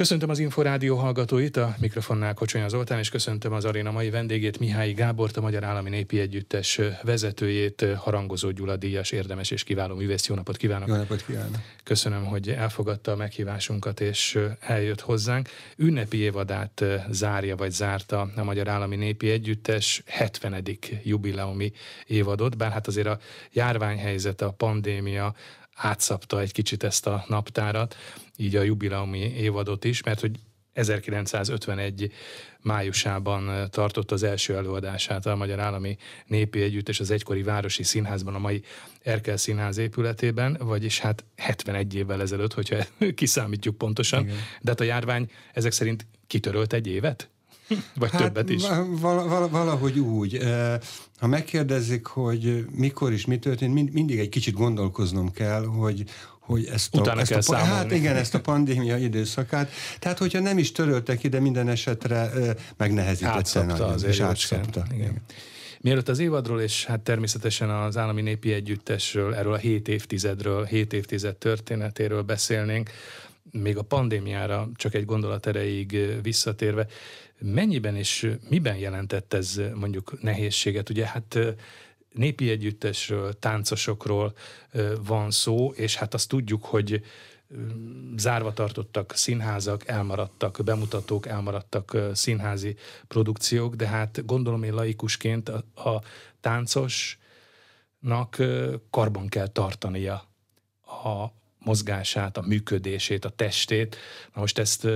Köszöntöm az Inforádió hallgatóit, a mikrofonnál Kocsonya Zoltán, és köszöntöm az aréna mai vendégét, Mihály Gábort, a Magyar Állami Népi Együttes vezetőjét, Harangozó Gyula díjas, érdemes és kiváló művész. Jó napot kívánok! Jó napot kívánok! Köszönöm, hogy elfogadta a meghívásunkat, és eljött hozzánk. Ünnepi évadát zárja, vagy zárta a Magyar Állami Népi Együttes 70. jubileumi évadot, bár hát azért a járványhelyzet, a pandémia átszapta egy kicsit ezt a naptárat, így a jubileumi évadot is, mert hogy 1951 májusában tartott az első előadását a Magyar Állami Népi Együttes az egykori Városi Színházban, a mai Erkel Színház épületében, vagyis hát 71 évvel ezelőtt, hogyha kiszámítjuk pontosan. Igen. De hát a járvány ezek szerint kitörölt egy évet? Vagy hát többet is? Val- val- valahogy úgy. Ha megkérdezik, hogy mikor is mi történt, mindig egy kicsit gondolkoznom kell, hogy, hogy ezt a, Utána ezt kell a, számolni. Hát igen, ezt a pandémia időszakát. Tehát, hogyha nem is töröltek ide, minden esetre megnehezítette nagyon. Azért és. Igen. igen. Mielőtt az évadról és hát természetesen az Állami Népi Együttesről, erről a hét évtizedről, hét évtized történetéről beszélnénk, még a pandémiára csak egy gondolat erejéig visszatérve, mennyiben és miben jelentett ez mondjuk nehézséget? Ugye hát népi együttesről, táncosokról van szó, és hát azt tudjuk, hogy zárva tartottak színházak, elmaradtak bemutatók, elmaradtak színházi produkciók, de hát gondolom én laikusként a, a táncosnak karban kell tartania a mozgását, a működését, a testét. Na most ezt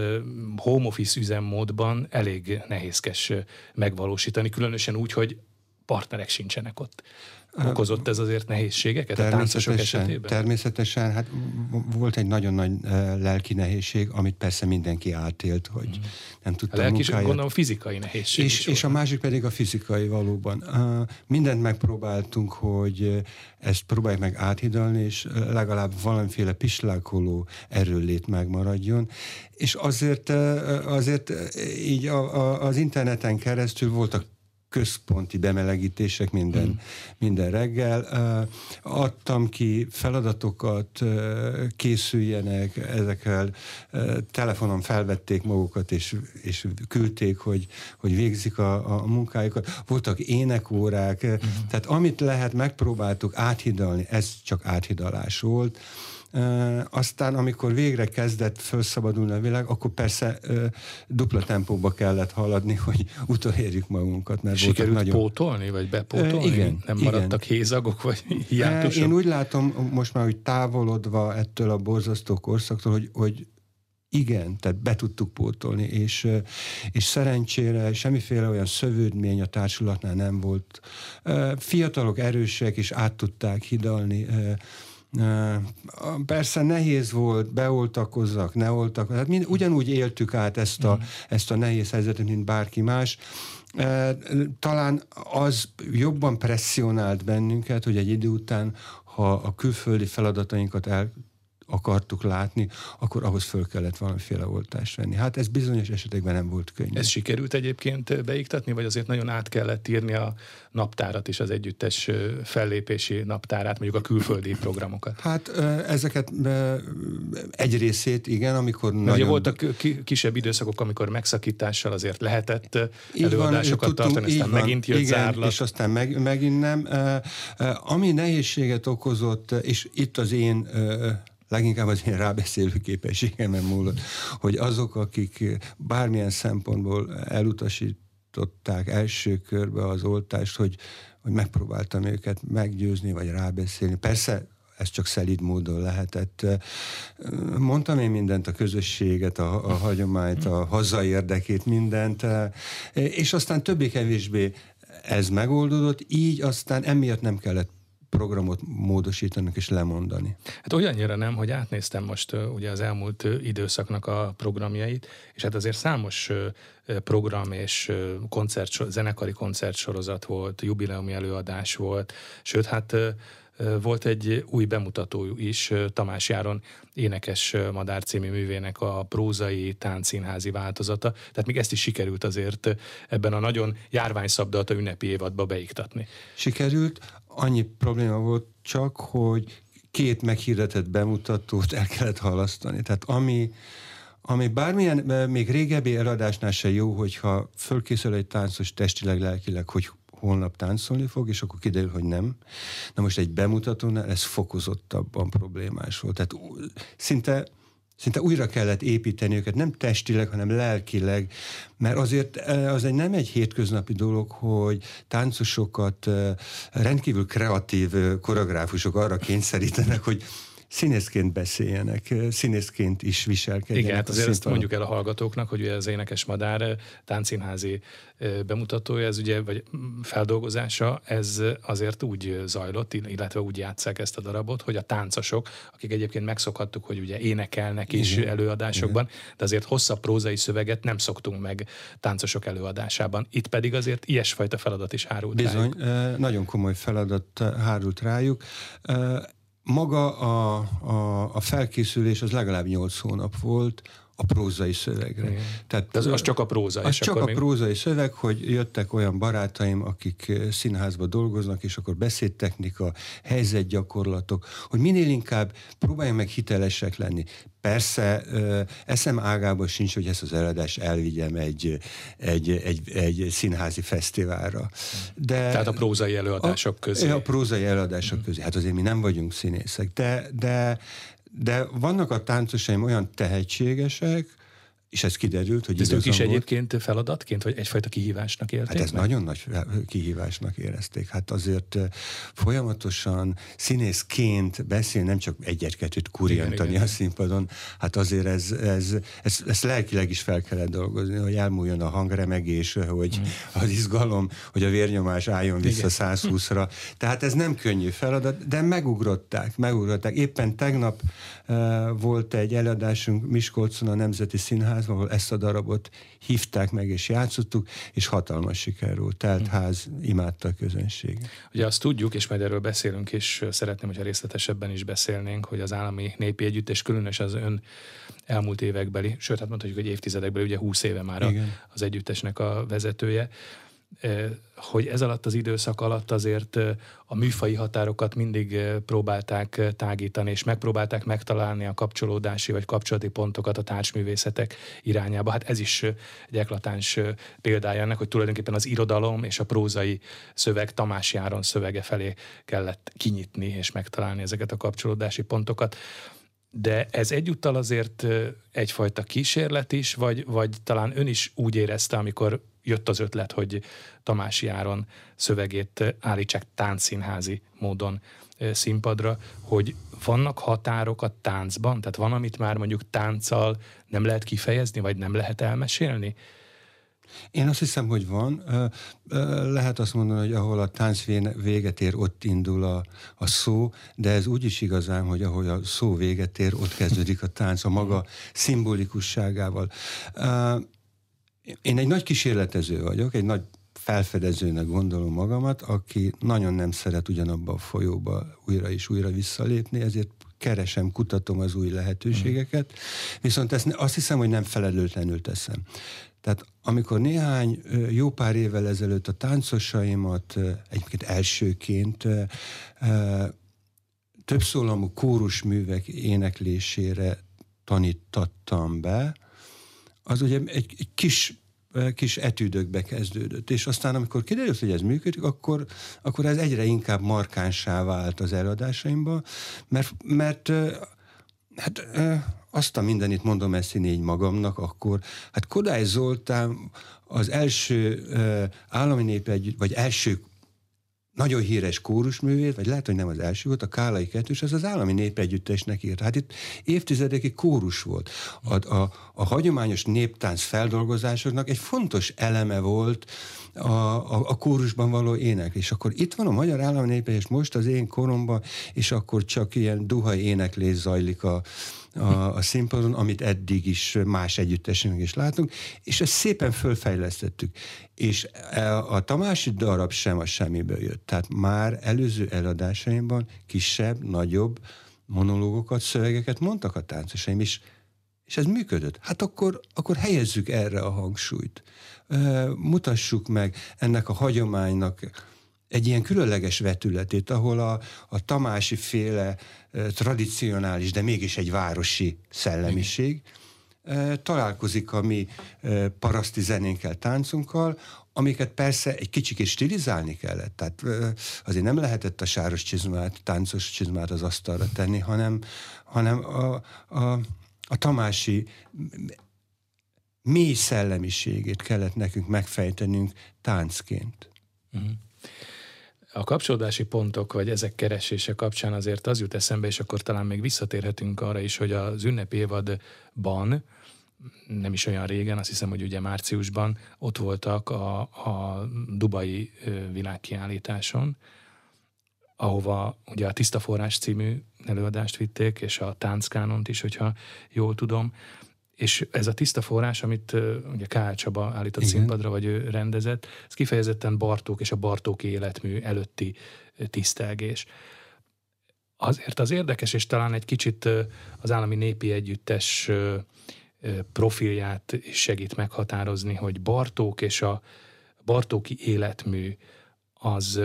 home office üzemmódban elég nehézkes megvalósítani, különösen úgy, hogy partnerek sincsenek ott. Okozott ez azért nehézségeket a táncosok esetében? Természetesen, hát volt egy nagyon nagy lelki nehézség, amit persze mindenki átélt, hogy mm. nem tudta a lelki, munkáját. gondolom fizikai nehézség és, és a másik pedig a fizikai valóban. Mindent megpróbáltunk, hogy ezt próbáljuk meg áthidalni, és legalább valamiféle pislákoló erőlét megmaradjon. És azért, azért így a, a, az interneten keresztül voltak központi bemelegítések minden, mm. minden reggel. Adtam ki feladatokat, készüljenek, ezekkel telefonon felvették magukat, és, és küldték, hogy, hogy végzik a, a munkájukat. Voltak énekórák, mm. tehát amit lehet, megpróbáltuk áthidalni, ez csak áthidalás volt aztán, amikor végre kezdett felszabadulni a világ, akkor persze dupla tempóba kellett haladni, hogy utolérjük magunkat. Mert Sikerült nagyon... pótolni, vagy bepótolni? Igen. Nem maradtak igen. hézagok, vagy hiátusok? Én úgy látom most már, hogy távolodva ettől a borzasztó korszaktól, hogy, hogy igen, tehát be tudtuk pótolni, és, és szerencsére semmiféle olyan szövődmény a társulatnál nem volt. Fiatalok erősek, és át tudták hidalni Persze nehéz volt, beoltakozzak, ne oltak, hát mind, ugyanúgy éltük át ezt a, mm. ezt a nehéz helyzetet, mint bárki más. Talán az jobban presszionált bennünket, hogy egy idő után, ha a külföldi feladatainkat el akartuk látni, akkor ahhoz föl kellett valamiféle oltást venni. Hát ez bizonyos esetekben nem volt könnyű. Ez sikerült egyébként beiktatni, vagy azért nagyon át kellett írni a naptárat is, az együttes fellépési naptárát, mondjuk a külföldi programokat? Hát ezeket egy részét igen, amikor Mert nagyon... Ugye voltak kisebb időszakok, amikor megszakítással azért lehetett előadásokat van, tartani, aztán van, megint jött igen, zárlat. és aztán meg, megint nem. Ami nehézséget okozott, és itt az én leginkább az én rábeszélő képességemen múlott, hogy azok, akik bármilyen szempontból elutasították első körbe az oltást, hogy, hogy megpróbáltam őket meggyőzni, vagy rábeszélni. Persze ez csak szelíd módon lehetett. Mondtam én mindent, a közösséget, a, a hagyományt, a hazai érdekét, mindent, és aztán többé-kevésbé ez megoldódott, így aztán emiatt nem kellett programot módosítanak és lemondani. Hát olyannyira nem, hogy átnéztem most ugye az elmúlt időszaknak a programjait, és hát azért számos program és koncert, zenekari koncertsorozat volt, jubileumi előadás volt, sőt hát volt egy új bemutató is, Tamás Járon énekes madár című művének a prózai táncszínházi változata. Tehát még ezt is sikerült azért ebben a nagyon járványszabdalta ünnepi évadba beiktatni. Sikerült annyi probléma volt csak, hogy két meghirdetett bemutatót el kellett halasztani. Tehát ami, ami bármilyen, még régebbi eladásnál se jó, hogyha fölkészül egy táncos testileg, lelkileg, hogy holnap táncolni fog, és akkor kiderül, hogy nem. Na most egy bemutatónál ez fokozottabban problémás volt. Tehát szinte Szinte újra kellett építeni őket, nem testileg, hanem lelkileg, mert azért az egy nem egy hétköznapi dolog, hogy táncosokat rendkívül kreatív koreográfusok arra kényszerítenek, hogy színészként beszéljenek, színészként is viselkedjenek. Igen, hát azért ezt mondjuk el a hallgatóknak, hogy ugye az Énekes Madár táncszínházi bemutatója, ez ugye, vagy feldolgozása, ez azért úgy zajlott, illetve úgy játszák ezt a darabot, hogy a táncosok, akik egyébként megszokhattuk, hogy ugye énekelnek is Igen. előadásokban, Igen. de azért hosszabb prózai szöveget nem szoktunk meg táncosok előadásában. Itt pedig azért ilyesfajta feladat is hárult Bizony, rájuk. nagyon komoly feladat hárult rájuk maga a, a, a felkészülés az legalább 8 hónap volt, a prózai szövegre. Igen. Tehát, az, az csak a próza. Az csak a még... prózai szöveg, hogy jöttek olyan barátaim, akik színházba dolgoznak, és akkor beszédtechnika, helyzetgyakorlatok, hogy minél inkább próbáljunk meg hitelesek lenni. Persze eszem ágában sincs, hogy ezt az eladást elvigyem egy, egy, egy, egy színházi fesztiválra. De Tehát a prózai előadások közé. A prózai előadások közé. Hát azért mi nem vagyunk színészek, de, de de vannak a táncosaim olyan tehetségesek, és ez kiderült, hogy... Ez ők is volt. egyébként feladatként, vagy egyfajta kihívásnak érték? Hát ez meg? nagyon nagy kihívásnak érezték. Hát azért folyamatosan színészként beszél, nem csak egyet-kettőt kuriantani a színpadon, hát azért ez, ez, ez, ez, lelkileg is fel kellett dolgozni, hogy elmúljon a hangremegés, hogy hmm. az izgalom, hogy a vérnyomás álljon vissza igen. 120-ra. Tehát ez nem könnyű feladat, de megugrották, megugrották. Éppen tegnap uh, volt egy előadásunk Miskolcon a Nemzeti Színház, színházban, ahol ezt a darabot hívták meg és játszottuk, és hatalmas siker volt. Telt ház, imádta a közönség. Ugye azt tudjuk, és majd erről beszélünk, és szeretném, hogyha részletesebben is beszélnénk, hogy az állami népi együttes, különös az ön elmúlt évekbeli, sőt, hát mondhatjuk, hogy évtizedekbeli, ugye 20 éve már a, az együttesnek a vezetője, hogy ez alatt az időszak alatt azért a műfai határokat mindig próbálták tágítani, és megpróbálták megtalálni a kapcsolódási vagy kapcsolati pontokat a társművészetek irányába. Hát ez is egy eklatáns példája ennek, hogy tulajdonképpen az irodalom és a prózai szöveg Tamás Járon szövege felé kellett kinyitni és megtalálni ezeket a kapcsolódási pontokat de ez egyúttal azért egyfajta kísérlet is, vagy, vagy talán ön is úgy érezte, amikor jött az ötlet, hogy Tamás Járon szövegét állítsák táncszínházi módon színpadra, hogy vannak határok a táncban? Tehát van, amit már mondjuk tánccal nem lehet kifejezni, vagy nem lehet elmesélni? Én azt hiszem, hogy van. Lehet azt mondani, hogy ahol a tánc véget ér, ott indul a, a szó, de ez úgy is igazán, hogy ahol a szó véget ér, ott kezdődik a tánc a maga szimbolikusságával. Én egy nagy kísérletező vagyok, egy nagy felfedezőnek gondolom magamat, aki nagyon nem szeret ugyanabba a folyóba újra és újra visszalépni, ezért keresem, kutatom az új lehetőségeket, viszont ezt azt hiszem, hogy nem felelőtlenül teszem. Tehát amikor néhány jó pár évvel ezelőtt a táncosaimat egyébként elsőként többszólamú kórusművek éneklésére tanítattam be, az ugye egy, egy kis kis etűdökbe kezdődött. És aztán, amikor kiderült, hogy ez működik, akkor, akkor ez egyre inkább markánsá vált az előadásaimban, mert, mert hát azt a mindenit mondom én így magamnak, akkor hát Kodály Zoltán az első állami nép együtt, vagy első nagyon híres kórusművét, vagy lehet, hogy nem az első volt, a Kálai kettős, az az állami népegyüttesnek írt. Hát itt évtizedekig kórus volt. A, a, a hagyományos néptánc feldolgozásoknak egy fontos eleme volt a, a, a kórusban való éneklés. Akkor itt van a Magyar Állami Népegyüttes most az én koromban, és akkor csak ilyen duhai éneklés zajlik a, a, a színpadon, amit eddig is más együttesünk is látunk, és ezt szépen fölfejlesztettük. És a, a Tamási darab sem a semmiből jött. Tehát már előző eladásaimban kisebb, nagyobb monológokat, szövegeket mondtak a táncosaim, és, és ez működött. Hát akkor, akkor helyezzük erre a hangsúlyt. Mutassuk meg ennek a hagyománynak egy ilyen különleges vetületét, ahol a, a tamási féle tradicionális, de mégis egy városi szellemiség találkozik a mi paraszti zenénkkel, táncunkkal, amiket persze egy kicsit stilizálni kellett. Tehát azért nem lehetett a sáros csizmát, táncos csizmát az asztalra tenni, hanem, hanem a, a, a tamási mély szellemiségét kellett nekünk megfejtenünk táncként. Uh-huh. A kapcsolódási pontok, vagy ezek keresése kapcsán azért az jut eszembe, és akkor talán még visszatérhetünk arra is, hogy az ünnep évadban, nem is olyan régen, azt hiszem, hogy ugye márciusban ott voltak a, a Dubai világkiállításon, ahova ugye a Tiszta Forrás című előadást vitték, és a Tánckánont is, hogyha jól tudom, és ez a tiszta forrás, amit ugye Kál Csaba állított Igen. színpadra, vagy ő rendezett, ez kifejezetten Bartók és a Bartók életmű előtti tisztelgés. Azért az érdekes, és talán egy kicsit az állami népi együttes profilját is segít meghatározni, hogy Bartók és a Bartóki életmű az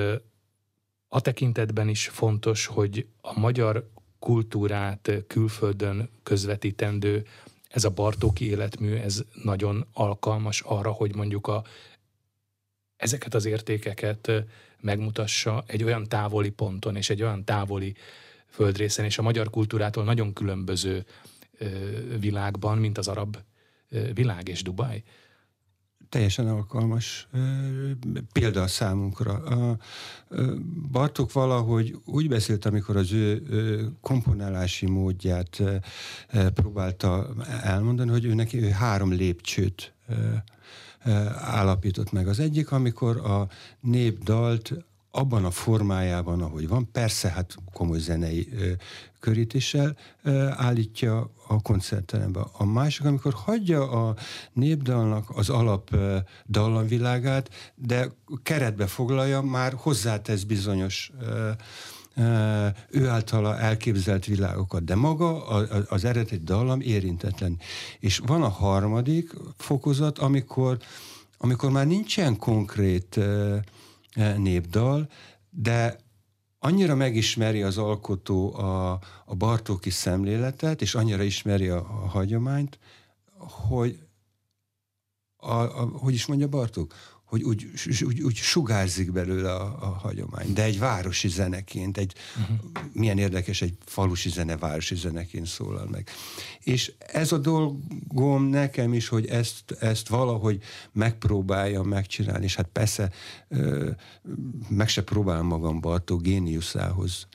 a tekintetben is fontos, hogy a magyar kultúrát külföldön közvetítendő ez a Bartóki életmű, ez nagyon alkalmas arra, hogy mondjuk a, ezeket az értékeket megmutassa egy olyan távoli ponton és egy olyan távoli földrészen, és a magyar kultúrától nagyon különböző világban, mint az arab világ és Dubaj teljesen alkalmas példa számunkra. A Bartók valahogy úgy beszélt, amikor az ő komponálási módját próbálta elmondani, hogy ő neki ő három lépcsőt állapított meg. Az egyik, amikor a népdalt abban a formájában, ahogy van, persze hát komoly zenei ö, körítéssel ö, állítja a koncertterembe. A másik, amikor hagyja a népdalnak az alap ö, dallamvilágát, de keretbe foglalja, már hozzátesz bizonyos ö, ő általa elképzelt világokat, de maga az eredeti dallam érintetlen. És van a harmadik fokozat, amikor, amikor már nincsen konkrét E, népdal, de annyira megismeri az alkotó a, a Bartóki szemléletet, és annyira ismeri a, a hagyományt, hogy a, a, hogy is mondja Bartók? Hogy úgy, úgy, úgy sugárzik belőle a, a hagyomány. De egy városi zeneként, egy, uh-huh. milyen érdekes, egy falusi zene városi zeneként szólal meg. És ez a dolgom nekem is, hogy ezt, ezt valahogy megpróbáljam megcsinálni, és hát persze meg se próbálom magam Bartó géniuszához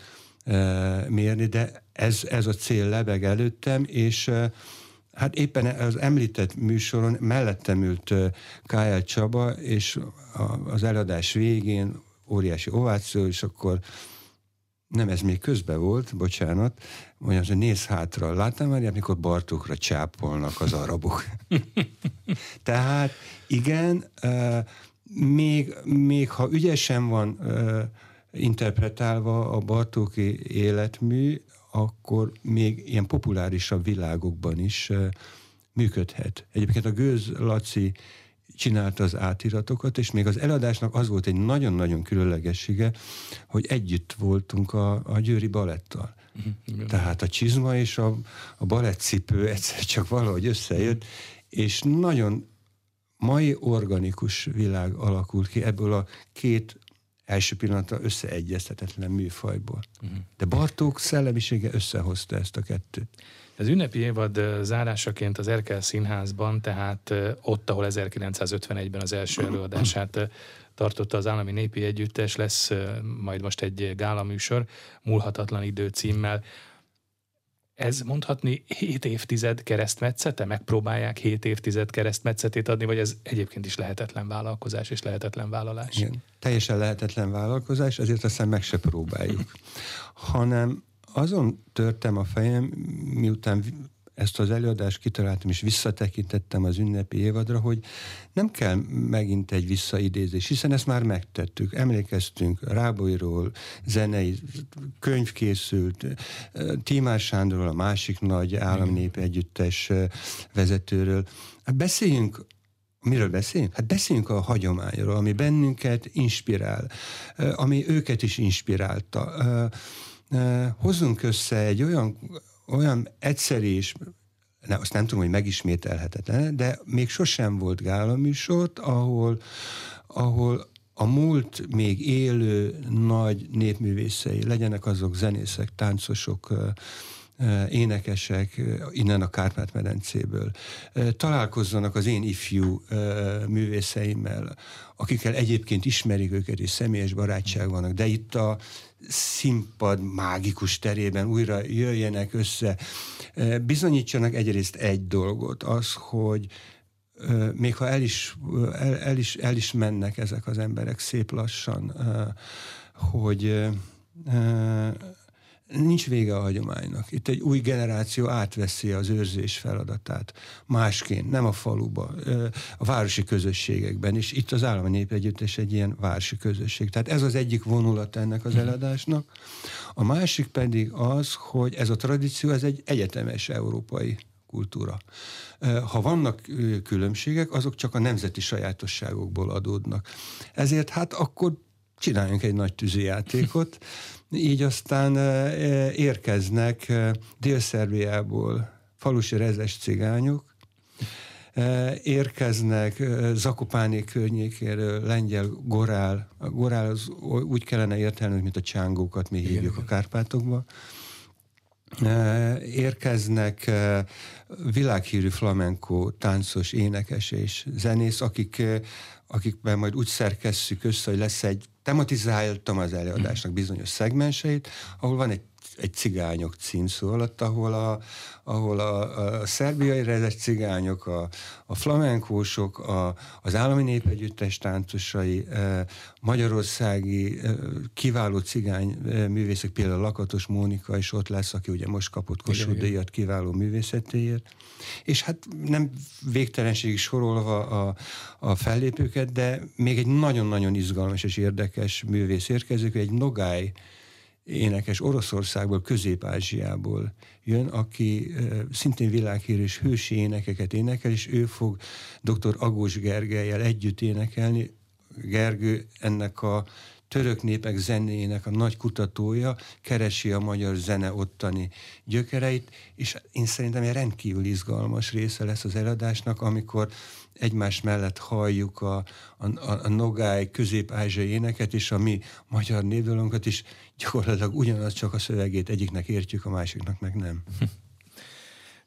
mérni, de ez, ez a cél lebeg előttem, és Hát éppen az említett műsoron mellettem ült K.L. Csaba, és az eladás végén óriási ováció, és akkor nem, ez még közben volt, bocsánat, mondja, hogy néz hátra, láttam már, amikor Bartókra csápolnak az arabok. Tehát igen, még, még ha ügyesen van interpretálva a Bartóki életmű, akkor még ilyen populárisabb világokban is működhet. Egyébként a Gőz Laci csinálta az átiratokat, és még az eladásnak az volt egy nagyon-nagyon különlegessége, hogy együtt voltunk a, a Győri Balettal. Uh-huh. Tehát a csizma és a, a balettcipő egyszer csak valahogy összejött, és nagyon mai organikus világ alakult ki ebből a két első pillanatra összeegyeztetetlen műfajból. Uh-huh. De Bartók szellemisége összehozta ezt a kettőt. Az ünnepi évad zárásaként az Erkel Színházban, tehát ott, ahol 1951-ben az első előadását tartotta az Állami Népi Együttes, lesz majd most egy gálaműsor, Múlhatatlan idő címmel ez mondhatni 7 évtized keresztmetszete? Megpróbálják 7 évtized keresztmetszetét adni, vagy ez egyébként is lehetetlen vállalkozás és lehetetlen vállalás? Igen, teljesen lehetetlen vállalkozás, ezért aztán meg se próbáljuk. Hanem azon törtem a fejem, miután ezt az előadást kitaláltam, és visszatekintettem az ünnepi évadra, hogy nem kell megint egy visszaidézés, hiszen ezt már megtettük. Emlékeztünk Rábolyról, zenei könyv készült, Tímár Sándorról, a másik nagy államnép együttes vezetőről. Hát beszéljünk Miről beszéljünk? Hát beszéljünk a hagyományról, ami bennünket inspirál, ami őket is inspirálta. Hozzunk össze egy olyan olyan egyszerű és ne, azt nem tudom, hogy megismételhetetlen, de még sosem volt gála ahol, ahol a múlt még élő nagy népművészei, legyenek azok zenészek, táncosok, énekesek innen a Kárpát-medencéből találkozzanak az én ifjú művészeimmel, akikkel egyébként ismerik őket, és személyes barátság vannak, de itt a színpad mágikus terében újra jöjjenek össze, bizonyítsanak egyrészt egy dolgot, az, hogy még ha el is, el, el, is, el is mennek ezek az emberek szép lassan, hogy nincs vége a hagyománynak. Itt egy új generáció átveszi az őrzés feladatát másként, nem a faluba, a városi közösségekben is. Itt az állami népegyüttes egy ilyen városi közösség. Tehát ez az egyik vonulat ennek az mhm. eladásnak. A másik pedig az, hogy ez a tradíció, ez egy egyetemes európai kultúra. Ha vannak különbségek, azok csak a nemzeti sajátosságokból adódnak. Ezért hát akkor csináljunk egy nagy tűzijátékot, így aztán érkeznek Dél-Szerbiából falusi rezes cigányok, érkeznek Zakopáni környékéről lengyel gorál. A gorál az úgy kellene értelni, mint a csángókat mi hívjuk a Kárpátokban. Érkeznek világhírű flamenco táncos, énekes és zenész, akik, akikben majd úgy szerkesszük össze, hogy lesz egy tematizáltam az előadásnak bizonyos szegmenseit, ahol van egy egy cigányok címszó alatt, ahol a, ahol a, a szerbiai rezes cigányok, a, a flamenkósok, a, az állami népegyüttes táncosai, e, magyarországi e, kiváló cigány e, művészek, például Lakatos Mónika is ott lesz, aki ugye most kapott Kossuth díjat kiváló művészetéért. És hát nem végtelenségig sorolva a, a fellépőket, de még egy nagyon-nagyon izgalmas és érdekes művész érkezik, egy Nogály énekes Oroszországból, Közép-Ázsiából jön, aki szintén világhírű és hősi énekeket énekel, és ő fog dr. Agós Gergelyel együtt énekelni. Gergő ennek a török népek zenének a nagy kutatója, keresi a magyar zene ottani gyökereit, és én szerintem egy rendkívül izgalmas része lesz az eladásnak, amikor egymás mellett halljuk a, a, a nogály közép-ázsiai éneket, és a mi magyar névdalunkat is gyakorlatilag ugyanaz, csak a szövegét egyiknek értjük, a másiknak meg nem.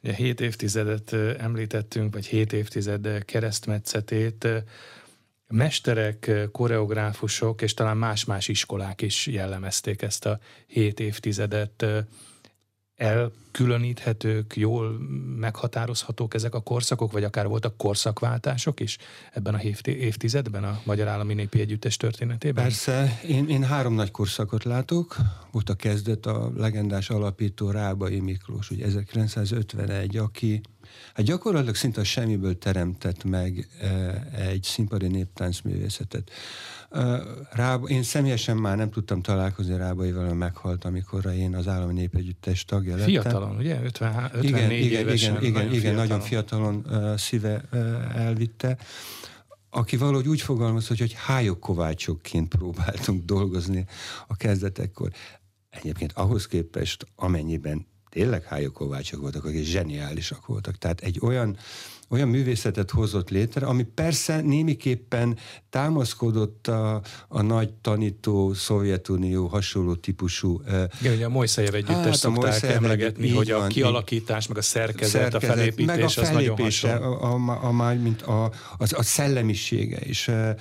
Ja, hét évtizedet említettünk, vagy hét évtized keresztmetszetét. Mesterek, koreográfusok és talán más-más iskolák is jellemezték ezt a hét évtizedet elkülöníthetők, jól meghatározhatók ezek a korszakok, vagy akár voltak korszakváltások is ebben a évtizedben a Magyar Állami Népi Együttes történetében? Persze, én, én három nagy korszakot látok. Volt a kezdet a legendás alapító Rábai Miklós, ugye 1951, aki Hát gyakorlatilag szinte a semmiből teremtett meg eh, egy színpadi néptáncművészetet. Rába, én személyesen már nem tudtam találkozni Rábaival, meghalt, amikor én az állami népegyüttes tagja lettem. Fiatalon, ugye? 50, 54 igen, igen, évesen. Igen, igen, igen, nagyon fiatalon uh, szíve uh, elvitte aki valahogy úgy fogalmaz, hogy, hogy hályok kovácsokként próbáltunk dolgozni a kezdetekkor. Egyébként ahhoz képest, amennyiben tényleg hályok kovácsok voltak, akik zseniálisak voltak. Tehát egy olyan olyan művészetet hozott létre, ami persze némiképpen támaszkodott a, a nagy tanító Szovjetunió hasonló típusú... Igen, ugye a Mojszajev együttes hát, szokták emlegetni, hogy van, a kialakítás, meg a szerkezet, szerkezet, a felépítés, meg a felépése, az nagyon a, a, a, mint a, a, a szellemisége, és a,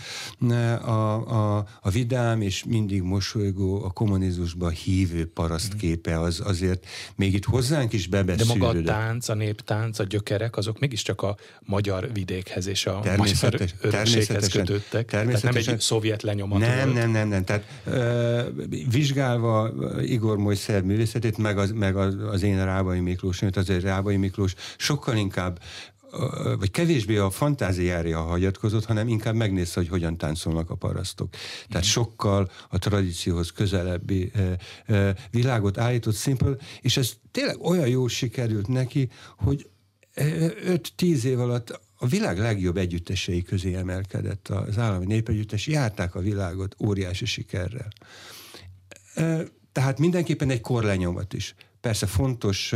a, a, a vidám és mindig mosolygó, a kommunizmusba hívő parasztképe az azért még itt hozzánk is bebeszűrődött. De maga a tánc, a néptánc, a gyökerek, azok mégiscsak a magyar vidékhez és a Természetes, magyar örökséghez kötődtek. Tehát nem egy szovjet lenyomat Nem, nem, nem, nem. Tehát ö, vizsgálva Igor Mojszer művészetét, meg az, meg az, az én Rábai Miklós, azért Rábai Miklós sokkal inkább vagy kevésbé a fantáziára hagyatkozott, hanem inkább megnézte, hogy hogyan táncolnak a parasztok. Tehát mm. sokkal a tradícióhoz közelebbi világot állított színpad, és ez tényleg olyan jól sikerült neki, hogy 5-10 év alatt a világ legjobb együttesei közé emelkedett az állami népegyüttes, járták a világot óriási sikerrel. Tehát mindenképpen egy korlenyomat is. persze fontos,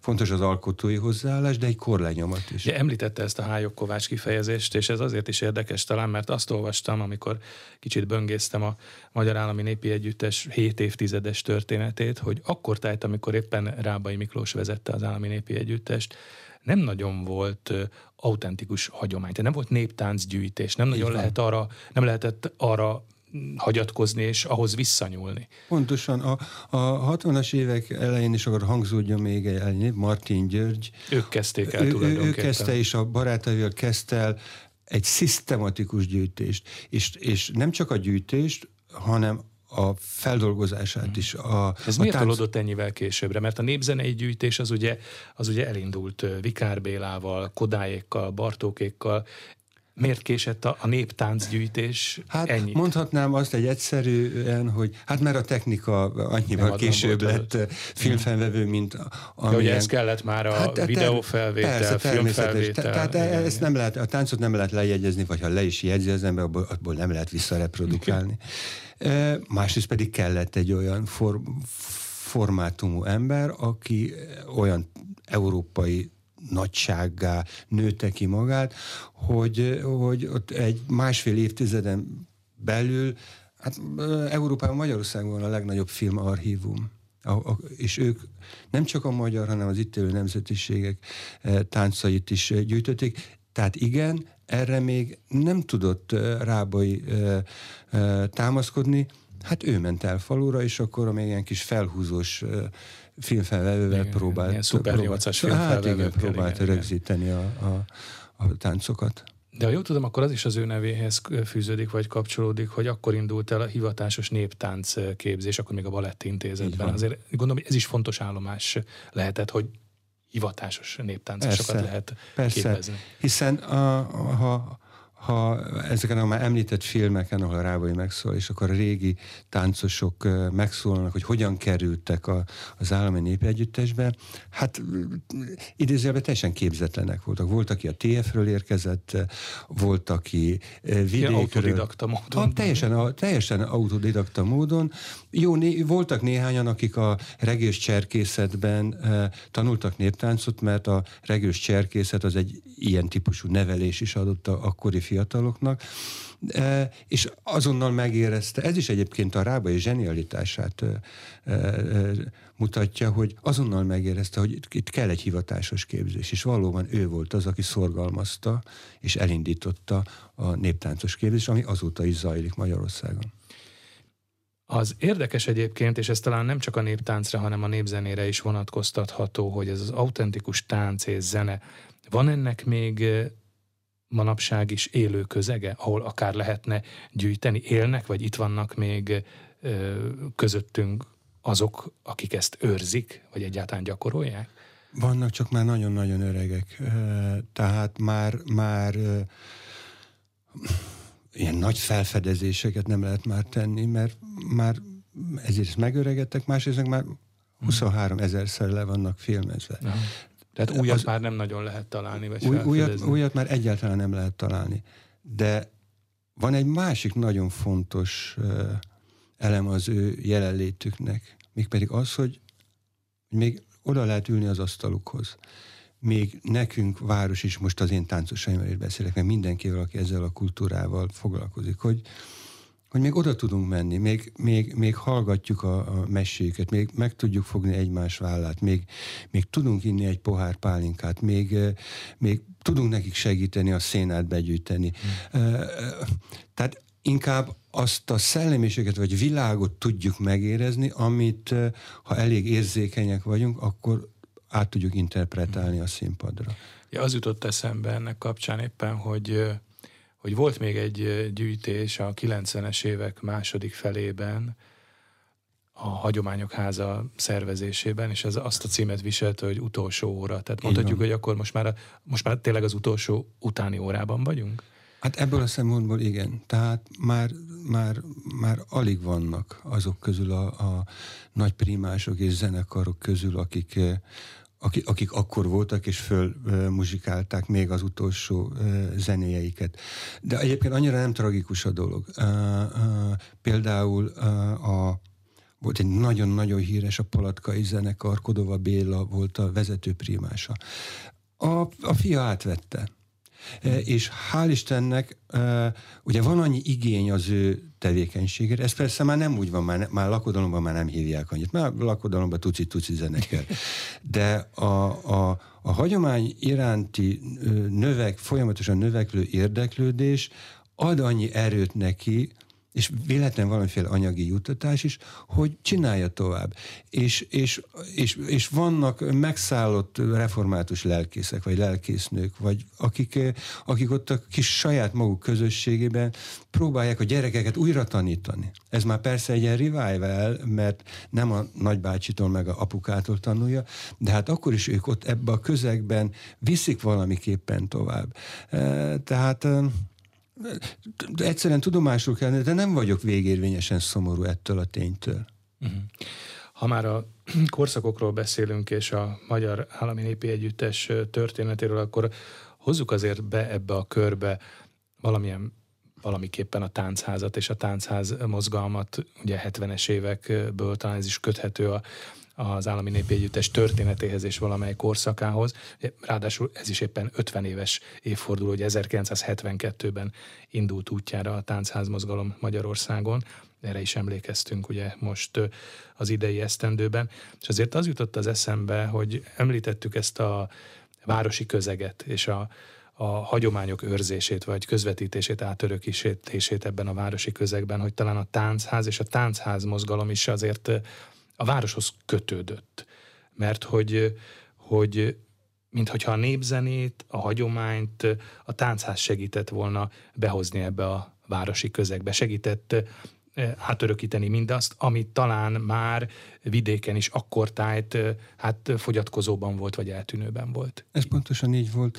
fontos az alkotói hozzáállás, de egy korlenyomat is. Ja, említette ezt a Hályok Kovács kifejezést, és ez azért is érdekes talán, mert azt olvastam, amikor kicsit böngésztem a Magyar Állami Népi Együttes 7 évtizedes történetét, hogy akkor tájt, amikor éppen Rábai Miklós vezette az Állami Népi Együttest, nem nagyon volt autentikus hagyomány, tehát nem volt néptáncgyűjtés, nem nagyon lehet arra, nem lehetett arra hagyatkozni és ahhoz visszanyúlni. Pontosan. A, a 60-as évek elején is akkor hangzódjon még egy Martin György. Ők kezdték el ő, tulajdonképpen. Ő kezdte, és a barátaival kezdte el egy szisztematikus gyűjtést. És, és nem csak a gyűjtést, hanem a feldolgozását is. A, Ez a miért tánc... tolódott ennyivel későbbre? Mert a népzenei gyűjtés az ugye, az ugye elindult Vikár Bélával, Kodályékkal, Bartókékkal, Miért késett a, a néptáncgyűjtés hát ennyit? mondhatnám azt egy egyszerűen, hogy hát mert a technika annyival később lett előtt. filmfelvevő, mint amilyen... ugye ez kellett már a hát, videófelvétel, persze, filmfelvétel. Tehát igen, ezt nem lehet, a táncot nem lehet lejegyezni, vagy ha le is jegyzi az ember, abból, abból nem lehet visszareprodukálni. Másrészt pedig kellett egy olyan for, formátumú ember, aki olyan európai nagysággá nőtte ki magát, hogy, hogy ott egy másfél évtizeden belül, hát Európában Magyarországon a legnagyobb filmarchívum. A, a, és ők nem csak a magyar, hanem az itt élő nemzetiségek e, táncait is gyűjtötték. Tehát igen, erre még nem tudott Rábai e, e, támaszkodni, hát ő ment el falura, és akkor még ilyen kis felhúzós filmfelvevővel igen, próbált. Ilyen szuper próbált, hát igen, próbált igen, rögzíteni a, a, a táncokat. De ha jól tudom, akkor az is az ő nevéhez fűződik, vagy kapcsolódik, hogy akkor indult el a hivatásos néptánc képzés, akkor még a Balett Intézetben. Azért gondolom, hogy ez is fontos állomás lehetett, hogy hivatásos néptáncosokat persze, lehet persze. képezni. Hiszen a, ha ha ezeken a már említett filmeken, ahol a Rábai megszól, és akkor a régi táncosok megszólalnak, hogy hogyan kerültek a, az állami népegyüttesbe, hát idézőjelben teljesen képzetlenek voltak. Volt, aki a TF-ről érkezett, volt, aki vidékről. autodidakta módon. Ha, teljesen, a, teljesen autodidakta módon. Jó, né, voltak néhányan, akik a regős cserkészetben e, tanultak néptáncot, mert a regős cserkészet az egy ilyen típusú nevelés is adott a akkori fiataloknak, e, és azonnal megérezte, ez is egyébként a Rábai zsenialitását e, e, mutatja, hogy azonnal megérezte, hogy itt kell egy hivatásos képzés, és valóban ő volt az, aki szorgalmazta és elindította a néptáncos képzés, ami azóta is zajlik Magyarországon. Az érdekes egyébként, és ez talán nem csak a néptáncra, hanem a népzenére is vonatkoztatható, hogy ez az autentikus tánc és zene, van ennek még manapság is élő közege, ahol akár lehetne gyűjteni? Élnek, vagy itt vannak még közöttünk azok, akik ezt őrzik, vagy egyáltalán gyakorolják? Vannak, csak már nagyon-nagyon öregek. Tehát már, már ilyen nagy felfedezéseket nem lehet már tenni, mert már ezért megöregedtek, másrészt már 23 ezerszer le vannak filmezve. Aha. Tehát újat az, már nem nagyon lehet találni, vagy új, újat, újat már egyáltalán nem lehet találni. De van egy másik nagyon fontos uh, elem az ő jelenlétüknek, mégpedig az, hogy még oda lehet ülni az asztalukhoz. Még nekünk város is, most az én táncosaimmal beszélek, mert mindenkivel, aki ezzel a kultúrával foglalkozik, hogy, hogy még oda tudunk menni, még, még, még hallgatjuk a, a meséket, még meg tudjuk fogni egymás vállát, még, még tudunk inni egy pohár pálinkát, még, még tudunk nekik segíteni a szénát begyűjteni. Mm. Tehát inkább azt a szellemiséget vagy világot tudjuk megérezni, amit ha elég érzékenyek vagyunk, akkor át tudjuk interpretálni a színpadra. Ja, az jutott eszembe ennek kapcsán éppen, hogy hogy volt még egy gyűjtés a 90-es évek második felében, a Hagyományok Háza szervezésében, és ez azt a címet viselte, hogy utolsó óra. Tehát mondhatjuk, hogy akkor most már, most már tényleg az utolsó utáni órában vagyunk? Hát ebből a szempontból igen. Tehát már, már, már alig vannak azok közül a, a nagy primások és zenekarok közül, akik, akik, akik akkor voltak és föl muzsikálták még az utolsó zenéjeiket. De egyébként annyira nem tragikus a dolog. Például a volt egy nagyon-nagyon híres a Palatkai zenekar, Kodova Béla volt a vezető primása. A, a fia átvette. E, és hál' Istennek, e, ugye van annyi igény az ő tevékenységére, ez persze már nem úgy van, már, már lakodalomban már nem hívják annyit, már lakodalomban tuci-tuci zenekel. De a, a, a hagyomány iránti növek, folyamatosan növekvő érdeklődés ad annyi erőt neki, és véletlen valamiféle anyagi juttatás is, hogy csinálja tovább. És, és, és, és vannak megszállott református lelkészek, vagy lelkésznők, vagy akik, akik ott a kis saját maguk közösségében próbálják a gyerekeket újra tanítani. Ez már persze egy ilyen revival, mert nem a nagybácsitól meg a apukától tanulja, de hát akkor is ők ott ebbe a közegben viszik valamiképpen tovább. E, tehát de egyszerűen tudomásul kell, de nem vagyok végérvényesen szomorú ettől a ténytől. Uh-huh. Ha már a korszakokról beszélünk, és a Magyar Állami Népi Együttes történetéről, akkor hozzuk azért be ebbe a körbe valamilyen valamiképpen a táncházat és a táncház mozgalmat, ugye 70-es évekből talán ez is köthető a az Állami Népi Együttes történetéhez és valamely korszakához. Ráadásul ez is éppen 50 éves évforduló, hogy 1972-ben indult útjára a táncházmozgalom Magyarországon. Erre is emlékeztünk ugye most az idei esztendőben. És azért az jutott az eszembe, hogy említettük ezt a városi közeget és a, a hagyományok őrzését, vagy közvetítését, átörökítését ebben a városi közegben, hogy talán a táncház és a táncház mozgalom is azért a városhoz kötődött. Mert hogy, hogy mintha a népzenét, a hagyományt, a táncház segített volna behozni ebbe a városi közegbe, segített eh, átörökíteni mindazt, ami talán már vidéken is akkor tájt, eh, hát fogyatkozóban volt, vagy eltűnőben volt. Ez pontosan így volt.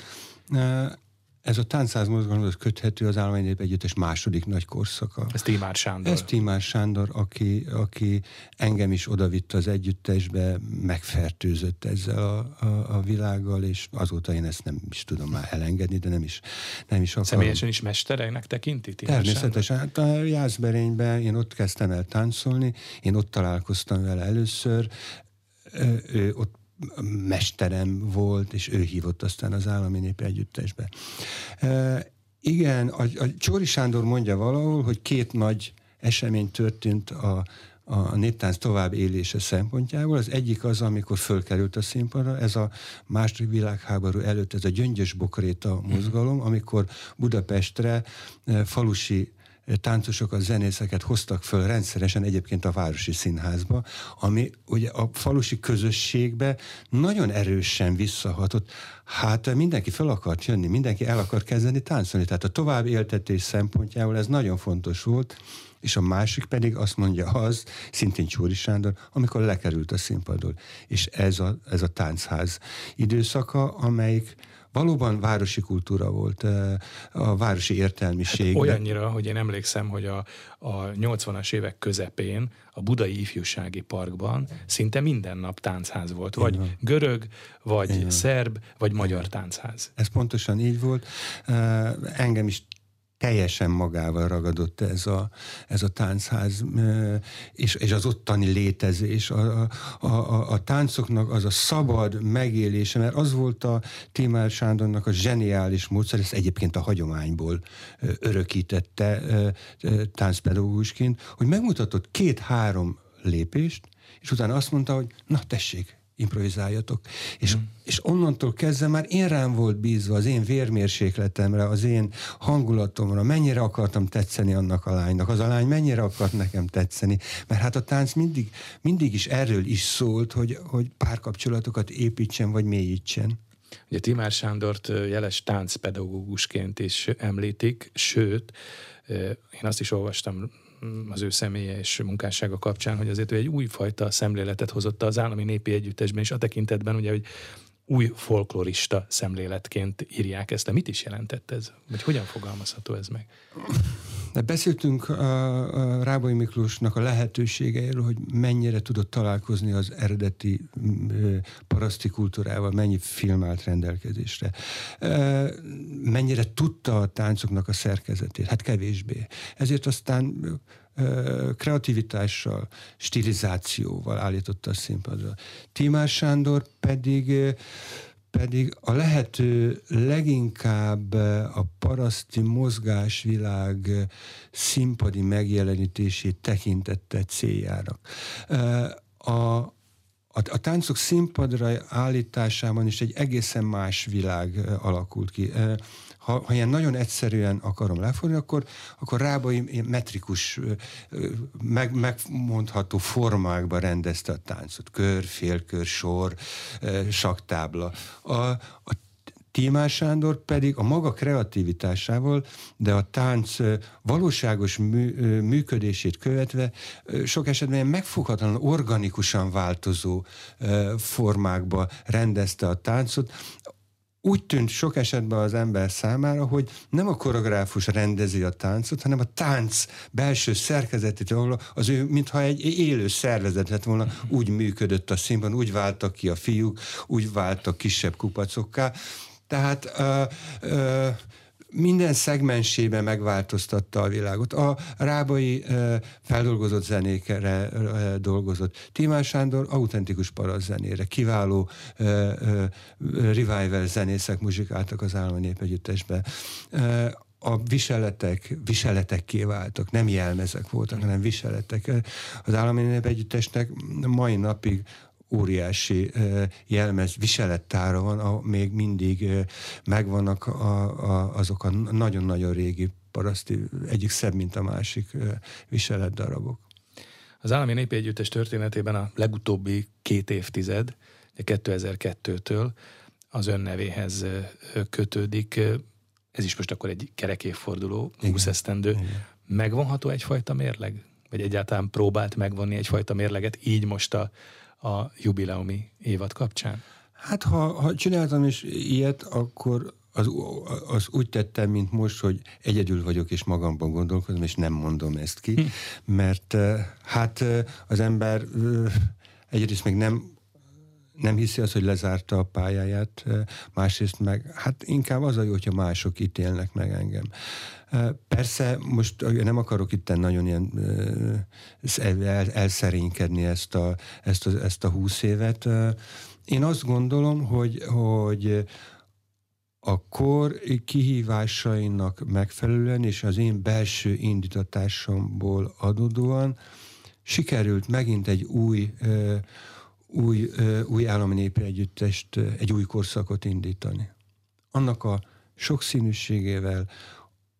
Ez a táncház mozgalomhoz köthető az állami nép együttes második nagy korszaka. Ez Tímár Sándor. Ez Tímár Sándor, aki, aki engem is odavitt az együttesbe, megfertőzött ezzel a, a, a világgal, és azóta én ezt nem is tudom már elengedni, de nem is, nem is akarom. Személyesen is mestereinek tekinti Tímár Természetesen. Hát a Jászberényben én ott kezdtem el táncolni, én ott találkoztam vele először, ő ott mesterem volt, és ő hívott aztán az állami népi együttesbe. E, igen, a, a Csóri Sándor mondja valahol, hogy két nagy esemény történt a, a néptánc tovább élése szempontjából. Az egyik az, amikor fölkerült a színpadra, ez a második világháború előtt, ez a gyöngyös bokréta mozgalom, amikor Budapestre falusi táncosokat, zenészeket hoztak föl rendszeresen egyébként a Városi Színházba, ami ugye a falusi közösségbe nagyon erősen visszahatott. Hát mindenki fel akart jönni, mindenki el akart kezdeni táncolni. Tehát a tovább éltetés szempontjából ez nagyon fontos volt, és a másik pedig azt mondja az, szintén Csóri Sándor, amikor lekerült a színpadról. És ez a, ez a táncház időszaka, amelyik valóban városi kultúra volt, a városi értelmiség. Hát olyannyira, hogy én emlékszem, hogy a, a 80-as évek közepén a Budai Ifjúsági Parkban szinte minden nap táncház volt. Vagy Igen. görög, vagy Igen. szerb, vagy magyar táncház. Ez pontosan így volt. Engem is teljesen magával ragadott ez a, ez a táncház, és, és az ottani létezés, a, a, a, a táncoknak az a szabad megélése, mert az volt a Tímár Sándornak a zseniális módszer, ezt egyébként a hagyományból örökítette táncpedagógusként, hogy megmutatott két-három lépést, és utána azt mondta, hogy na tessék, improvizáljatok. És, mm. és onnantól kezdve már én rám volt bízva az én vérmérsékletemre, az én hangulatomra, mennyire akartam tetszeni annak a lánynak, az a lány mennyire akart nekem tetszeni, mert hát a tánc mindig, mindig is erről is szólt, hogy, hogy párkapcsolatokat építsen, vagy mélyítsen. Ugye Timár Sándort jeles táncpedagógusként is említik, sőt, én azt is olvastam az ő személye és munkássága kapcsán, hogy azért ő egy újfajta szemléletet hozott az állami népi együttesben, és a tekintetben ugye, hogy új folklorista szemléletként írják ezt. De mit is jelentett ez? Vagy hogyan fogalmazható ez meg? Beszéltünk a, a Rábai Miklósnak a lehetőségeiről, hogy mennyire tudott találkozni az eredeti paraszti kultúrával, mennyi film állt rendelkezésre. Mennyire tudta a táncoknak a szerkezetét? Hát kevésbé. Ezért aztán kreativitással, stilizációval állította a színpadra. Timár Sándor pedig pedig a lehető leginkább a paraszti mozgásvilág színpadi megjelenítését tekintette céljára. A, a, a táncok színpadra állításában is egy egészen más világ alakult ki ha, ha ilyen nagyon egyszerűen akarom lefordítani, akkor, akkor Rábai metrikus, meg, megmondható formákba rendezte a táncot. Kör, félkör, sor, saktábla. A, a Tímás Sándor pedig a maga kreativitásával, de a tánc valóságos mű, működését követve sok esetben megfoghatatlan, organikusan változó formákba rendezte a táncot, úgy tűnt sok esetben az ember számára, hogy nem a koreográfus rendezi a táncot, hanem a tánc belső szerkezetét, ahol az ő, mintha egy élő szervezet lett volna, úgy működött a színben, úgy váltak ki a fiúk, úgy váltak kisebb kupacokká. Tehát uh, uh, minden szegmensében megváltoztatta a világot. A Rábai feldolgozott zenékre dolgozott. Timás Sándor autentikus zenére, kiváló revival zenészek muzsikáltak az állami népegyüttesbe a viseletek viseletekké váltak, nem jelmezek voltak, hanem viseletek. Az állami népegyüttesnek mai napig óriási jelmez viselettára van, ahol még mindig megvannak a, a, azok a nagyon-nagyon régi paraszti, egyik szebb, mint a másik viselet darabok. Az állami népi együttes történetében a legutóbbi két évtized, 2002-től az ön nevéhez kötődik. Ez is most akkor egy kerek évforduló, 20 esztendő. Megvonható egyfajta mérleg? Vagy egyáltalán próbált megvonni egyfajta mérleget így most a a jubileumi évad kapcsán? Hát ha, ha csináltam is ilyet, akkor az, az úgy tettem, mint most, hogy egyedül vagyok, és magamban gondolkozom, és nem mondom ezt ki, hm. mert eh, hát eh, az ember eh, egyrészt még nem nem hiszi az, hogy lezárta a pályáját, másrészt meg, hát inkább az a jó, hogyha mások ítélnek meg engem. Persze most nem akarok itt nagyon ilyen el, elszerénykedni ezt a, ezt, a, ezt a húsz évet. Én azt gondolom, hogy, hogy a kor kihívásainak megfelelően és az én belső indítatásomból adódóan sikerült megint egy új, új, új állami népi együttest, egy új korszakot indítani. Annak a sokszínűségével,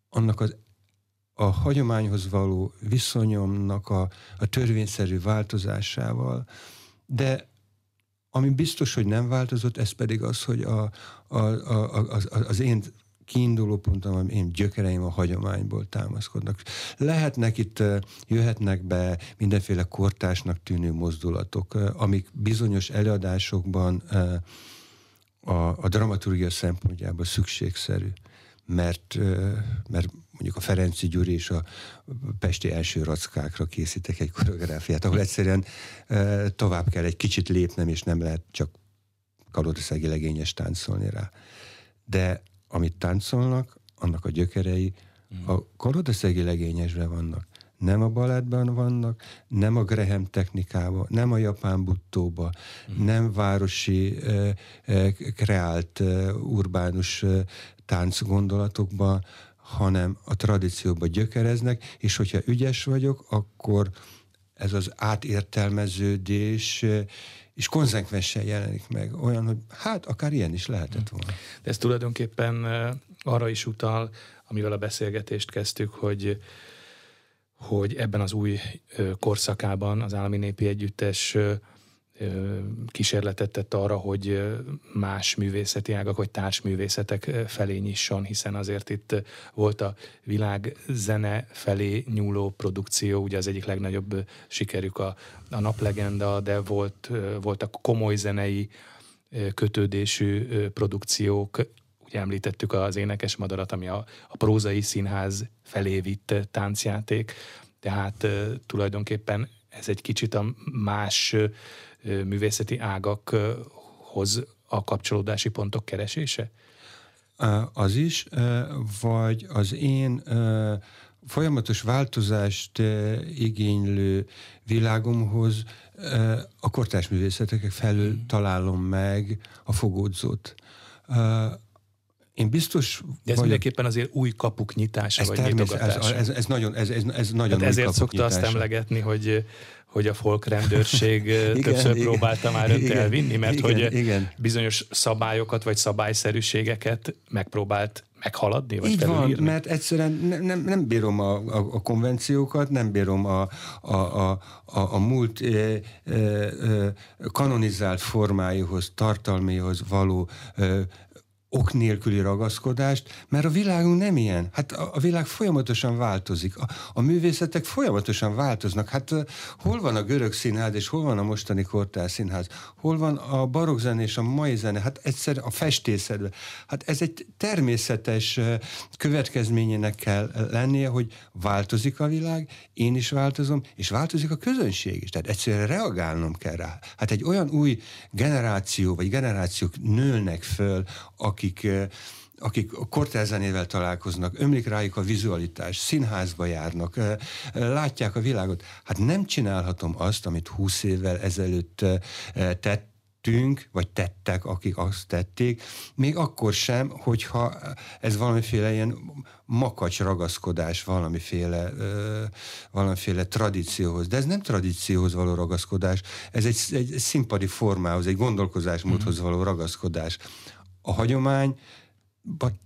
annak az, a hagyományhoz való viszonyomnak a, a törvényszerű változásával, de ami biztos, hogy nem változott, ez pedig az, hogy a, a, a, az, az én kiinduló pontom, én gyökereim a hagyományból támaszkodnak. Lehetnek itt, jöhetnek be mindenféle kortásnak tűnő mozdulatok, amik bizonyos előadásokban a, a dramaturgia szempontjából szükségszerű mert, mert mondjuk a Ferenci Gyuri és a Pesti első rackákra készítek egy koreográfiát, ahol egyszerűen tovább kell egy kicsit lépnem, és nem lehet csak kalódországi legényes táncolni rá. De amit táncolnak, annak a gyökerei a kalódországi legényesben vannak nem a balettben vannak, nem a Graham technikában, nem a japán buttóba, mm. nem városi eh, eh, kreált eh, urbánus eh, tánc gondolatokba, hanem a tradícióba gyökereznek, és hogyha ügyes vagyok, akkor ez az átértelmeződés és konzekvensen jelenik meg. Olyan, hogy hát akár ilyen is lehetett volna. De ez tulajdonképpen arra is utal, amivel a beszélgetést kezdtük, hogy hogy ebben az új korszakában az állami népi együttes kísérletet tett arra, hogy más művészeti ágak vagy társművészetek felé nyisson, hiszen azért itt volt a világ zene felé nyúló produkció, ugye az egyik legnagyobb sikerük a, a naplegenda, de volt, voltak komoly zenei kötődésű produkciók, Ugye említettük az énekes madarat, ami a, a prózai színház felé vitt táncjáték, tehát tulajdonképpen ez egy kicsit a más művészeti ágakhoz a kapcsolódási pontok keresése? Az is, vagy az én folyamatos változást igénylő világomhoz a kortárs művészetek felül találom meg a fogódzót. Én biztos De ez vagyok, mindenképpen azért új kapuk nyitása, ez vagy nyitogatása. Ez, ez, ez, nagyon, ez, ez, ez nagyon hát ezért szokta nyitása. azt emlegetni, hogy hogy a folkrendőrség többször igen, próbálta már önt igen, elvinni, mert igen, hogy igen. bizonyos szabályokat vagy szabályszerűségeket megpróbált meghaladni, vagy Így felülírni? van, mert egyszerűen nem, nem, nem bírom a, a, a konvenciókat, nem bírom a, a, a, a, a múlt e, e, e, kanonizált formáihoz, tartalméhoz való e, ok nélküli ragaszkodást, mert a világunk nem ilyen. Hát a, a világ folyamatosan változik. A, a művészetek folyamatosan változnak. Hát hol van a görög színház, és hol van a mostani kortár színház? Hol van a barokk zene és a mai zene? Hát egyszer a festészetben. Hát ez egy természetes következményének kell lennie, hogy változik a világ, én is változom, és változik a közönség is. Tehát egyszerűen reagálnom kell rá. Hát egy olyan új generáció, vagy generációk nőnek föl, akik akik a kortárzenével találkoznak, ömlik rájuk a vizualitás, színházba járnak, látják a világot. Hát nem csinálhatom azt, amit húsz évvel ezelőtt tett, tettünk, vagy tettek, akik azt tették, még akkor sem, hogyha ez valamiféle ilyen makacs ragaszkodás valamiféle, ö, valamiféle tradícióhoz. De ez nem tradícióhoz való ragaszkodás, ez egy, egy színpadi formához, egy gondolkozásmódhoz mhm. való ragaszkodás a hagyomány,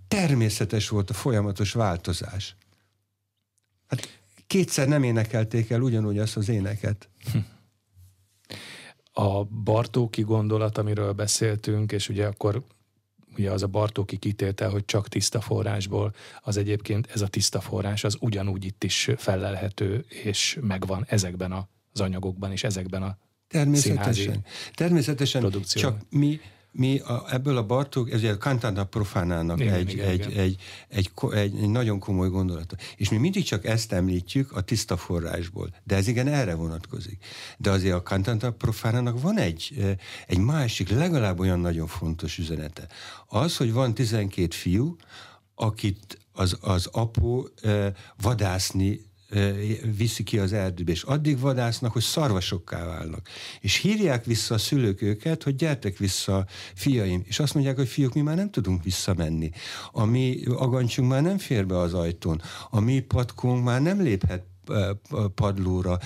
természetes volt a folyamatos változás. Hát kétszer nem énekelték el ugyanúgy azt az éneket. A Bartóki gondolat, amiről beszéltünk, és ugye akkor ugye az a Bartóki kitétel, hogy csak tiszta forrásból, az egyébként ez a tiszta forrás, az ugyanúgy itt is felelhető, és megvan ezekben az anyagokban, és ezekben a Természetesen. Természetesen, csak mi mi a, ebből a Bartók, ez a Cantata Profanának igen, egy, igen, egy, igen. Egy, egy, egy, egy nagyon komoly gondolata. És mi mindig csak ezt említjük a tiszta forrásból, de ez igen erre vonatkozik. De azért a Cantata Profanának van egy, egy másik, legalább olyan nagyon fontos üzenete. Az, hogy van 12 fiú, akit az, az apu vadászni viszi ki az erdőbe, és addig vadásznak, hogy szarvasokká válnak. És hívják vissza a szülők őket, hogy gyertek vissza, fiaim. És azt mondják, hogy fiúk, mi már nem tudunk visszamenni. A mi agancsunk már nem fér be az ajtón. A mi patkónk már nem léphet padlóra,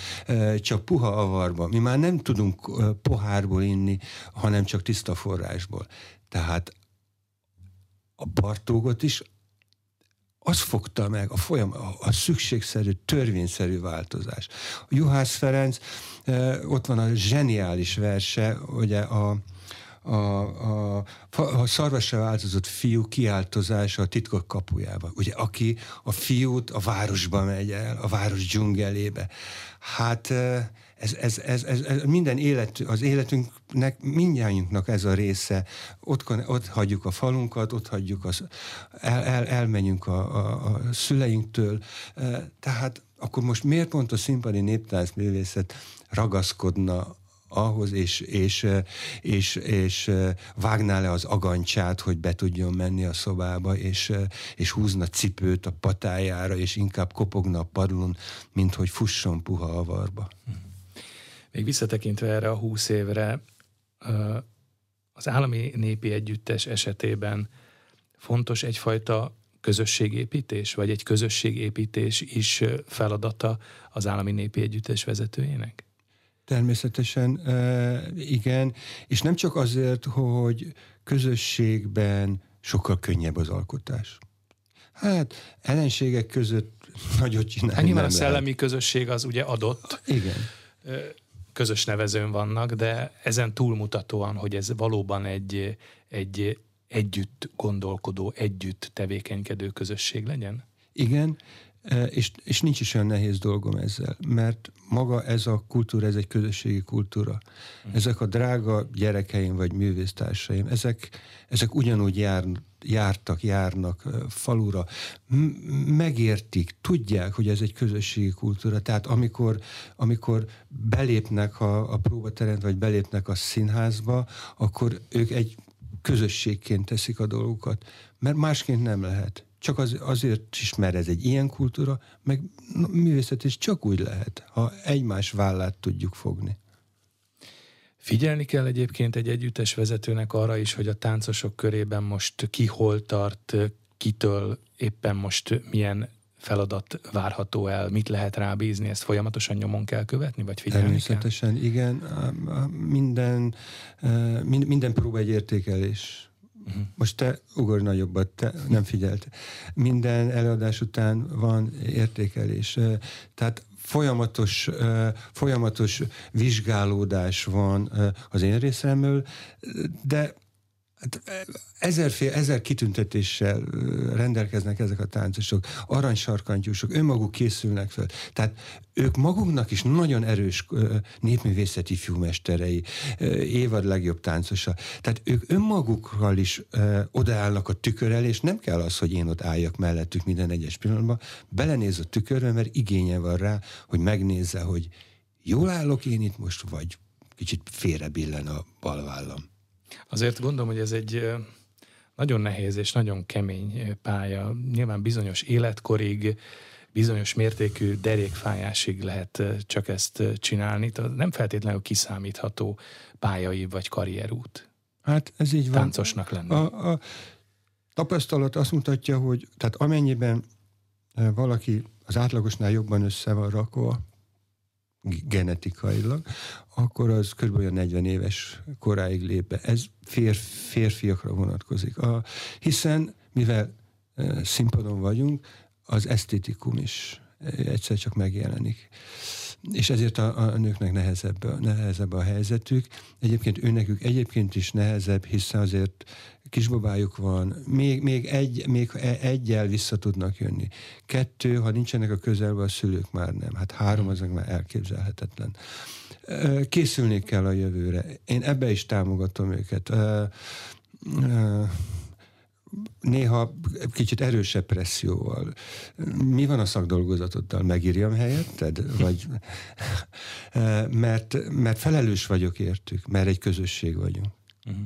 csak puha avarba. Mi már nem tudunk pohárból inni, hanem csak tiszta forrásból. Tehát a Bartógot is az fogta meg a folyam, a, a szükségszerű, törvényszerű változás. Juhász Ferenc, ott van a zseniális verse, ugye a, a, a, a szarvasra változott fiú kiáltozása a titkok kapujába. Ugye, aki a fiút a városba megy el, a város dzsungelébe. Hát ez, ez, ez, ez, ez minden élet, az életünknek, mindjártunknak ez a része. Ott, ott hagyjuk a falunkat, ott hagyjuk, az, el, el, elmenjünk a, a, a szüleinktől. Tehát akkor most miért pont a színpadi néptáncművészet ragaszkodna ahhoz, és, és, és, és vágná le az agancsát, hogy be tudjon menni a szobába, és, és húzna cipőt a patájára, és inkább kopogna a padlón, mint hogy fusson puha avarba. Mm. Még visszatekintve erre a húsz évre, az állami népi együttes esetében fontos egyfajta közösségépítés, vagy egy közösségépítés is feladata az állami népi együttes vezetőjének? Természetesen igen, és nem csak azért, hogy közösségben sokkal könnyebb az alkotás. Hát ellenségek között nagyot csinálni hát nyilván a szellemi lehet. közösség az ugye adott. Igen közös nevezőn vannak, de ezen túlmutatóan, hogy ez valóban egy, egy együtt gondolkodó, együtt tevékenykedő közösség legyen? Igen, és, és nincs is olyan nehéz dolgom ezzel, mert maga ez a kultúra, ez egy közösségi kultúra. Mm. Ezek a drága gyerekeim vagy művésztársaim, ezek, ezek ugyanúgy jár, jártak, járnak falura, megértik, tudják, hogy ez egy közösségi kultúra. Tehát amikor, amikor belépnek a, a próbaterent, vagy belépnek a színházba, akkor ők egy közösségként teszik a dolgokat, mert másként nem lehet. Csak az, azért is, mert ez egy ilyen kultúra, meg művészet is csak úgy lehet, ha egymás vállát tudjuk fogni. Figyelni kell egyébként egy együttes vezetőnek arra is, hogy a táncosok körében most ki hol tart, kitől éppen most milyen feladat várható el, mit lehet rábízni, ezt folyamatosan nyomon kell követni, vagy figyelni Természetesen, kell? igen. Minden, minden próba egy értékelés. Most te ugorj nagyobbat, te nem figyelt. Minden előadás után van értékelés. Tehát folyamatos, folyamatos vizsgálódás van az én részemről, de Hát, ezerfél, ezer kitüntetéssel rendelkeznek ezek a táncosok, aranysarkantyúsok, önmaguk készülnek föl. Tehát ők maguknak is nagyon erős népművészeti fiúmesterei, évad legjobb táncosa. Tehát ők önmagukkal is odaállnak a tükör elé, és nem kell az, hogy én ott álljak mellettük minden egyes pillanatban, belenéz a tükörbe, mert igénye van rá, hogy megnézze, hogy jól állok én itt most, vagy kicsit félrebillen a balvállam. Azért gondolom, hogy ez egy nagyon nehéz és nagyon kemény pálya. Nyilván bizonyos életkorig, bizonyos mértékű derékfájásig lehet csak ezt csinálni. Nem feltétlenül kiszámítható pályai vagy karrierút. Hát ez így van. Táncosnak lenni. A, a tapasztalat azt mutatja, hogy tehát amennyiben valaki az átlagosnál jobban össze van rakva, genetikailag, akkor az kb. 40 éves koráig lép be. Ez fér, férfiakra vonatkozik. A, hiszen, mivel e, színpadon vagyunk, az esztétikum is egyszer csak megjelenik. És ezért a, a nőknek nehezebb, nehezebb a helyzetük. Egyébként őnekük egyébként is nehezebb, hiszen azért kisbabájuk van, még, még, egy, még e, egyel vissza tudnak jönni. Kettő, ha nincsenek a közelben, a szülők már nem. Hát három az már elképzelhetetlen. Készülni kell a jövőre. Én ebbe is támogatom őket. Néha kicsit erősebb presszióval. Mi van a szakdolgozatoddal? Megírjam helyetted? Vagy, mert, mert felelős vagyok értük, mert egy közösség vagyunk. Uh-huh.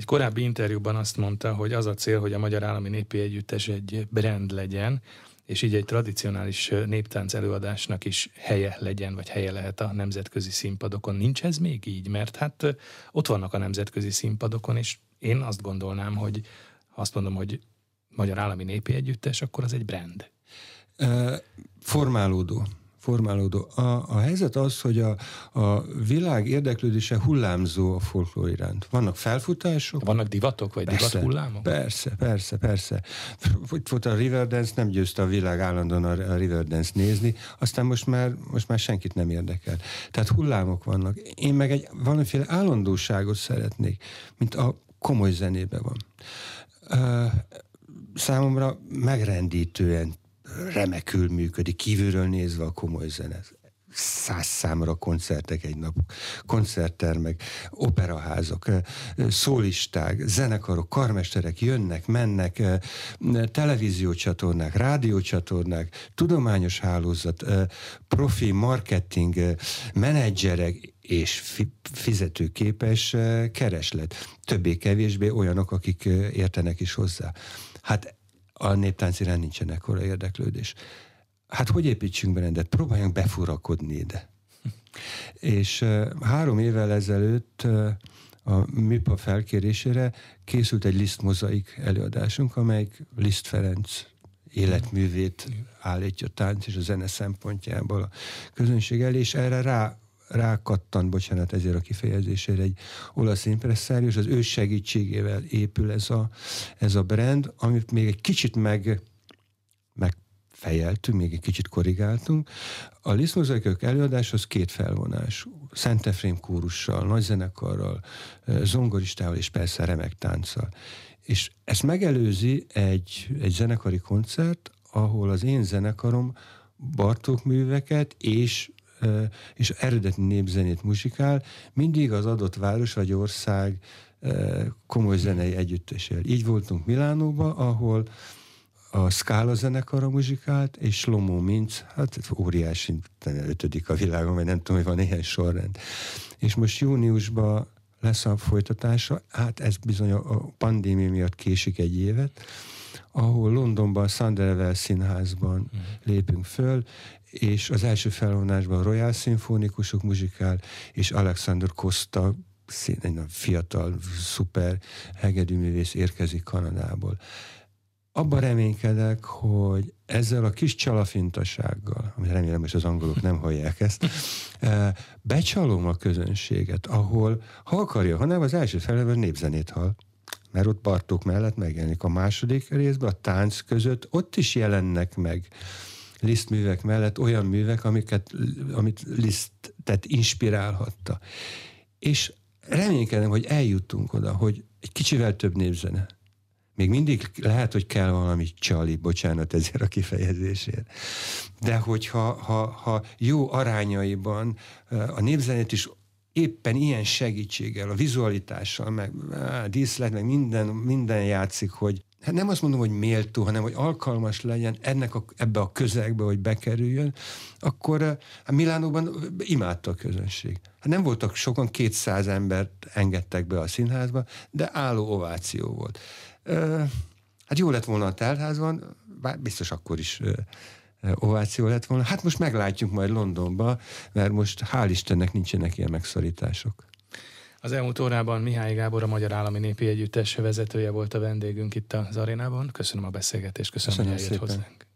Egy korábbi interjúban azt mondta, hogy az a cél, hogy a Magyar Állami Népi Együttes egy brand legyen, és így egy tradicionális néptánc előadásnak is helye legyen, vagy helye lehet a nemzetközi színpadokon. Nincs ez még így? Mert hát ott vannak a nemzetközi színpadokon, és én azt gondolnám, hogy azt mondom, hogy Magyar Állami Népi Együttes, akkor az egy brand. Formálódó formálódó. A, a helyzet az, hogy a, a világ érdeklődése hullámzó a folklór iránt. Vannak felfutások. Vannak divatok, vagy persze, divat hullámok? Persze, persze, persze. Hogy a Riverdance, nem győzte a világ állandóan a Riverdance nézni, aztán most már, most már senkit nem érdekel. Tehát hullámok vannak. Én meg egy valamiféle állandóságot szeretnék, mint a komoly zenébe van. Uh, számomra megrendítően remekül működik, kívülről nézve a komoly zene. Száz számra koncertek egy nap, koncerttermek, operaházak, szólisták, zenekarok, karmesterek jönnek, mennek, televíziócsatornák, rádiócsatornák, tudományos hálózat, profi marketing, menedzserek, és fizetőképes kereslet. Többé-kevésbé olyanok, akik értenek is hozzá. Hát a néptánc iránt nincsen ekkora érdeklődés. Hát hogy építsünk rendet? Próbáljunk befurakodni ide. És uh, három évvel ezelőtt a MIPA felkérésére készült egy Liszt mozaik előadásunk, amelyik Liszt Ferenc életművét állítja a tánc és a zene szempontjából a közönség elé, és erre rá rákattan, bocsánat ezért a kifejezésére, egy olasz impresszárius, az ő segítségével épül ez a, ez a brand, amit még egy kicsit meg, megfejeltünk, még egy kicsit korrigáltunk. A Liszmozaikok előadás az két felvonás. Szent Efrém kórussal, nagy zenekarral, zongoristával és persze remek tánccal. És ezt megelőzi egy, egy zenekari koncert, ahol az én zenekarom Bartók műveket és és eredeti népzenét muzsikál, mindig az adott város vagy ország komoly zenei együttesével. Így voltunk Milánóba, ahol a Scala zenekara muzsikált, és Slomo Minc, hát óriási, ötödik a világon, vagy nem tudom, hogy van ilyen sorrend. És most júniusban lesz a folytatása, hát ez bizony a pandémia miatt késik egy évet, ahol Londonban, a Sunderwell színházban uh-huh. lépünk föl, és az első felvonásban a Royal Szimfonikusok muzsikál, és Alexander Costa, egy fiatal, szuper hegedűművész érkezik Kanadából. Abban reménykedek, hogy ezzel a kis csalafintasággal, amit remélem, hogy az angolok nem hallják ezt, eh, becsalom a közönséget, ahol, ha akarja, ha nem, az első felében népzenét hall, mert ott Bartók mellett megjelenik. A második részben, a tánc között ott is jelennek meg Liszt művek mellett olyan művek, amiket, amit Lisztet inspirálhatta. És reménykedem, hogy eljutunk oda, hogy egy kicsivel több népzene. Még mindig lehet, hogy kell valami csali, bocsánat ezért a kifejezésért. De hogyha ha, ha jó arányaiban a népzenét is éppen ilyen segítséggel, a vizualitással, meg á, díszlet, meg minden, minden játszik, hogy hát nem azt mondom, hogy méltó, hanem hogy alkalmas legyen ennek a, ebbe a közegbe, hogy bekerüljön, akkor a hát Milánóban imádta a közönség. Hát nem voltak sokan, 200 embert engedtek be a színházba, de álló ováció volt. Hát jó lett volna a teltházban, bár biztos akkor is ováció lett volna. Hát most meglátjuk majd Londonba, mert most hál' Istennek nincsenek ilyen megszorítások. Az elmúlt órában Mihály Gábor, a Magyar Állami Népi Együttes vezetője volt a vendégünk itt az arénában. Köszönöm a beszélgetést, köszönöm, köszönöm hogy eljött hozzánk.